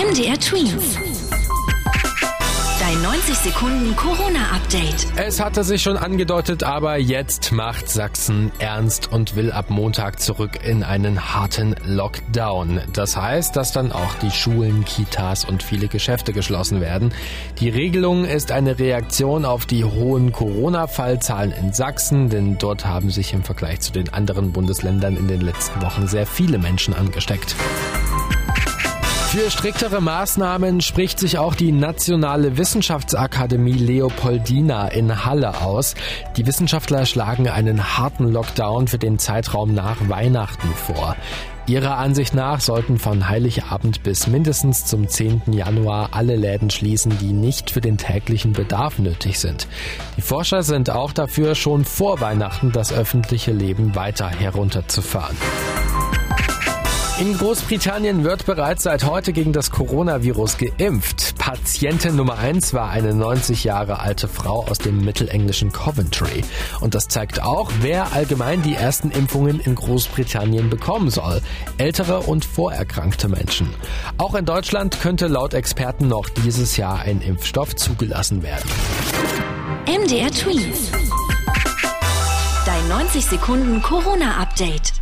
MDR Twins. Dein 90 Sekunden Corona-Update. Es hatte sich schon angedeutet, aber jetzt macht Sachsen ernst und will ab Montag zurück in einen harten Lockdown. Das heißt, dass dann auch die Schulen, Kitas und viele Geschäfte geschlossen werden. Die Regelung ist eine Reaktion auf die hohen Corona-Fallzahlen in Sachsen, denn dort haben sich im Vergleich zu den anderen Bundesländern in den letzten Wochen sehr viele Menschen angesteckt. Für striktere Maßnahmen spricht sich auch die Nationale Wissenschaftsakademie Leopoldina in Halle aus. Die Wissenschaftler schlagen einen harten Lockdown für den Zeitraum nach Weihnachten vor. Ihrer Ansicht nach sollten von Heiligabend bis mindestens zum 10. Januar alle Läden schließen, die nicht für den täglichen Bedarf nötig sind. Die Forscher sind auch dafür, schon vor Weihnachten das öffentliche Leben weiter herunterzufahren. In Großbritannien wird bereits seit heute gegen das Coronavirus geimpft. Patientin Nummer 1 war eine 90 Jahre alte Frau aus dem mittelenglischen Coventry. Und das zeigt auch, wer allgemein die ersten Impfungen in Großbritannien bekommen soll. Ältere und vorerkrankte Menschen. Auch in Deutschland könnte laut Experten noch dieses Jahr ein Impfstoff zugelassen werden. MDR Twins. Dein 90 Sekunden Corona-Update.